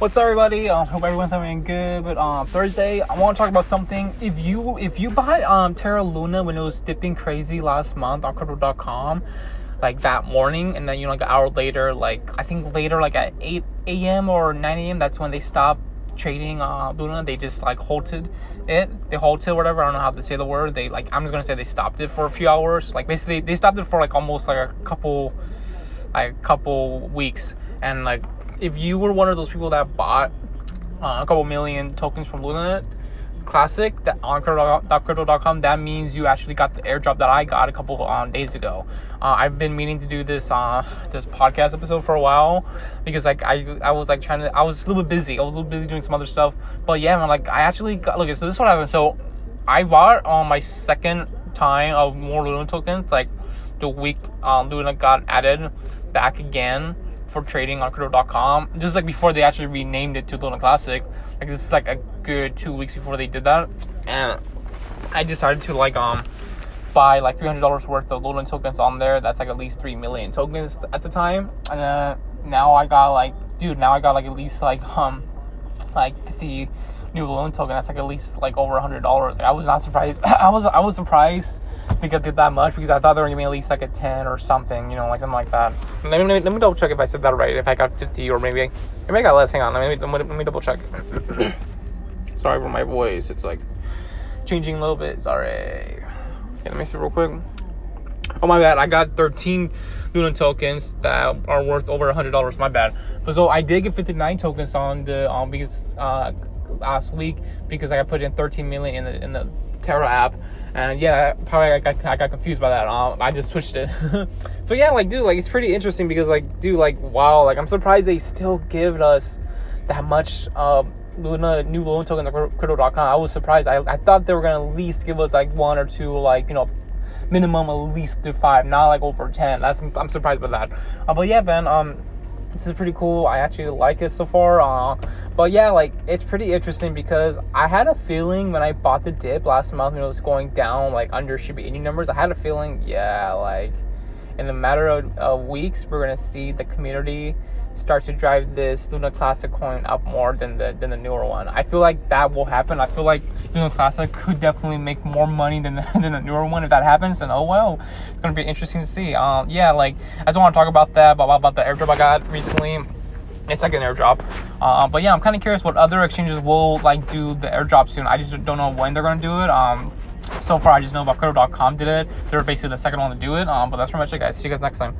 What's up, everybody? Um, hope everyone's having good. But um, Thursday, I want to talk about something. If you if you buy um Terra Luna when it was dipping crazy last month on Crypto.com, like that morning, and then you know like an hour later, like I think later like at 8 a.m. or 9 a.m. That's when they stopped trading uh Luna. They just like halted it. They halted whatever. I don't know how to say the word. They like I'm just gonna say they stopped it for a few hours. Like basically they stopped it for like almost like a couple like a couple weeks and like if you were one of those people that bought uh, a couple million tokens from Lunanet Classic that on crypto.com, that means you actually got the airdrop that I got a couple um, days ago. Uh, I've been meaning to do this uh, this podcast episode for a while because like I I was like trying to I was a little bit busy. I was a little busy doing some other stuff. But yeah, man, like I actually got look. So this is what happened. So I bought on um, my second time of more Luna tokens. Like the week um, Luna got added back again for trading on crypto.com. Is like before they actually renamed it to Luna Classic. Like this is like a good two weeks before they did that. And I decided to like um buy like three hundred dollars worth of Luna tokens on there. That's like at least three million tokens at the time. And uh, now I got like dude, now I got like at least like um like fifty new Luna token. That's like at least like over a hundred dollars. Like, I was not surprised. I was I was surprised I did that much because I thought they were gonna be at least like a 10 or something, you know, like something like that. Let me, let me, double check if I said that right, if I got 50 or maybe, maybe I got less. Hang on, let me, let me double check. Sorry for my voice, it's like changing a little bit. Sorry. Okay, let me see real quick. Oh my bad, I got 13 Luna tokens that are worth over $100. My bad. But so I did get 59 tokens on the um because uh last week because I put in 13 million in the in the Terra app and yeah, probably I got, I got confused by that. I just switched it. so yeah, like dude, like it's pretty interesting because like dude, like wow, like I'm surprised they still give us that much um Luna new loan token on crypto.com. I was surprised. I, I thought they were gonna at least give us like one or two like you know minimum at least to five, not like over ten. That's I'm surprised by that. Uh, but yeah, man, um, this is pretty cool. I actually like it so far. Uh, but yeah, like it's pretty interesting because I had a feeling when I bought the dip last month when it was going down like under Shiba Inu numbers. I had a feeling, yeah, like in a matter of, of weeks, we're gonna see the community start to drive this Luna Classic coin up more than the than the newer one. I feel like that will happen. I feel like Luna Classic could definitely make more money than the, than the newer one. If that happens, then oh well, it's gonna be interesting to see. Um, yeah, like I just want to talk about that, about, about the airdrop I got recently. A second airdrop, uh, but yeah, I'm kind of curious what other exchanges will like do the airdrop soon. I just don't know when they're gonna do it. Um, so far, I just know about Crypto.com did it. They're basically the second one to do it. Um, but that's pretty much it, guys. See you guys next time.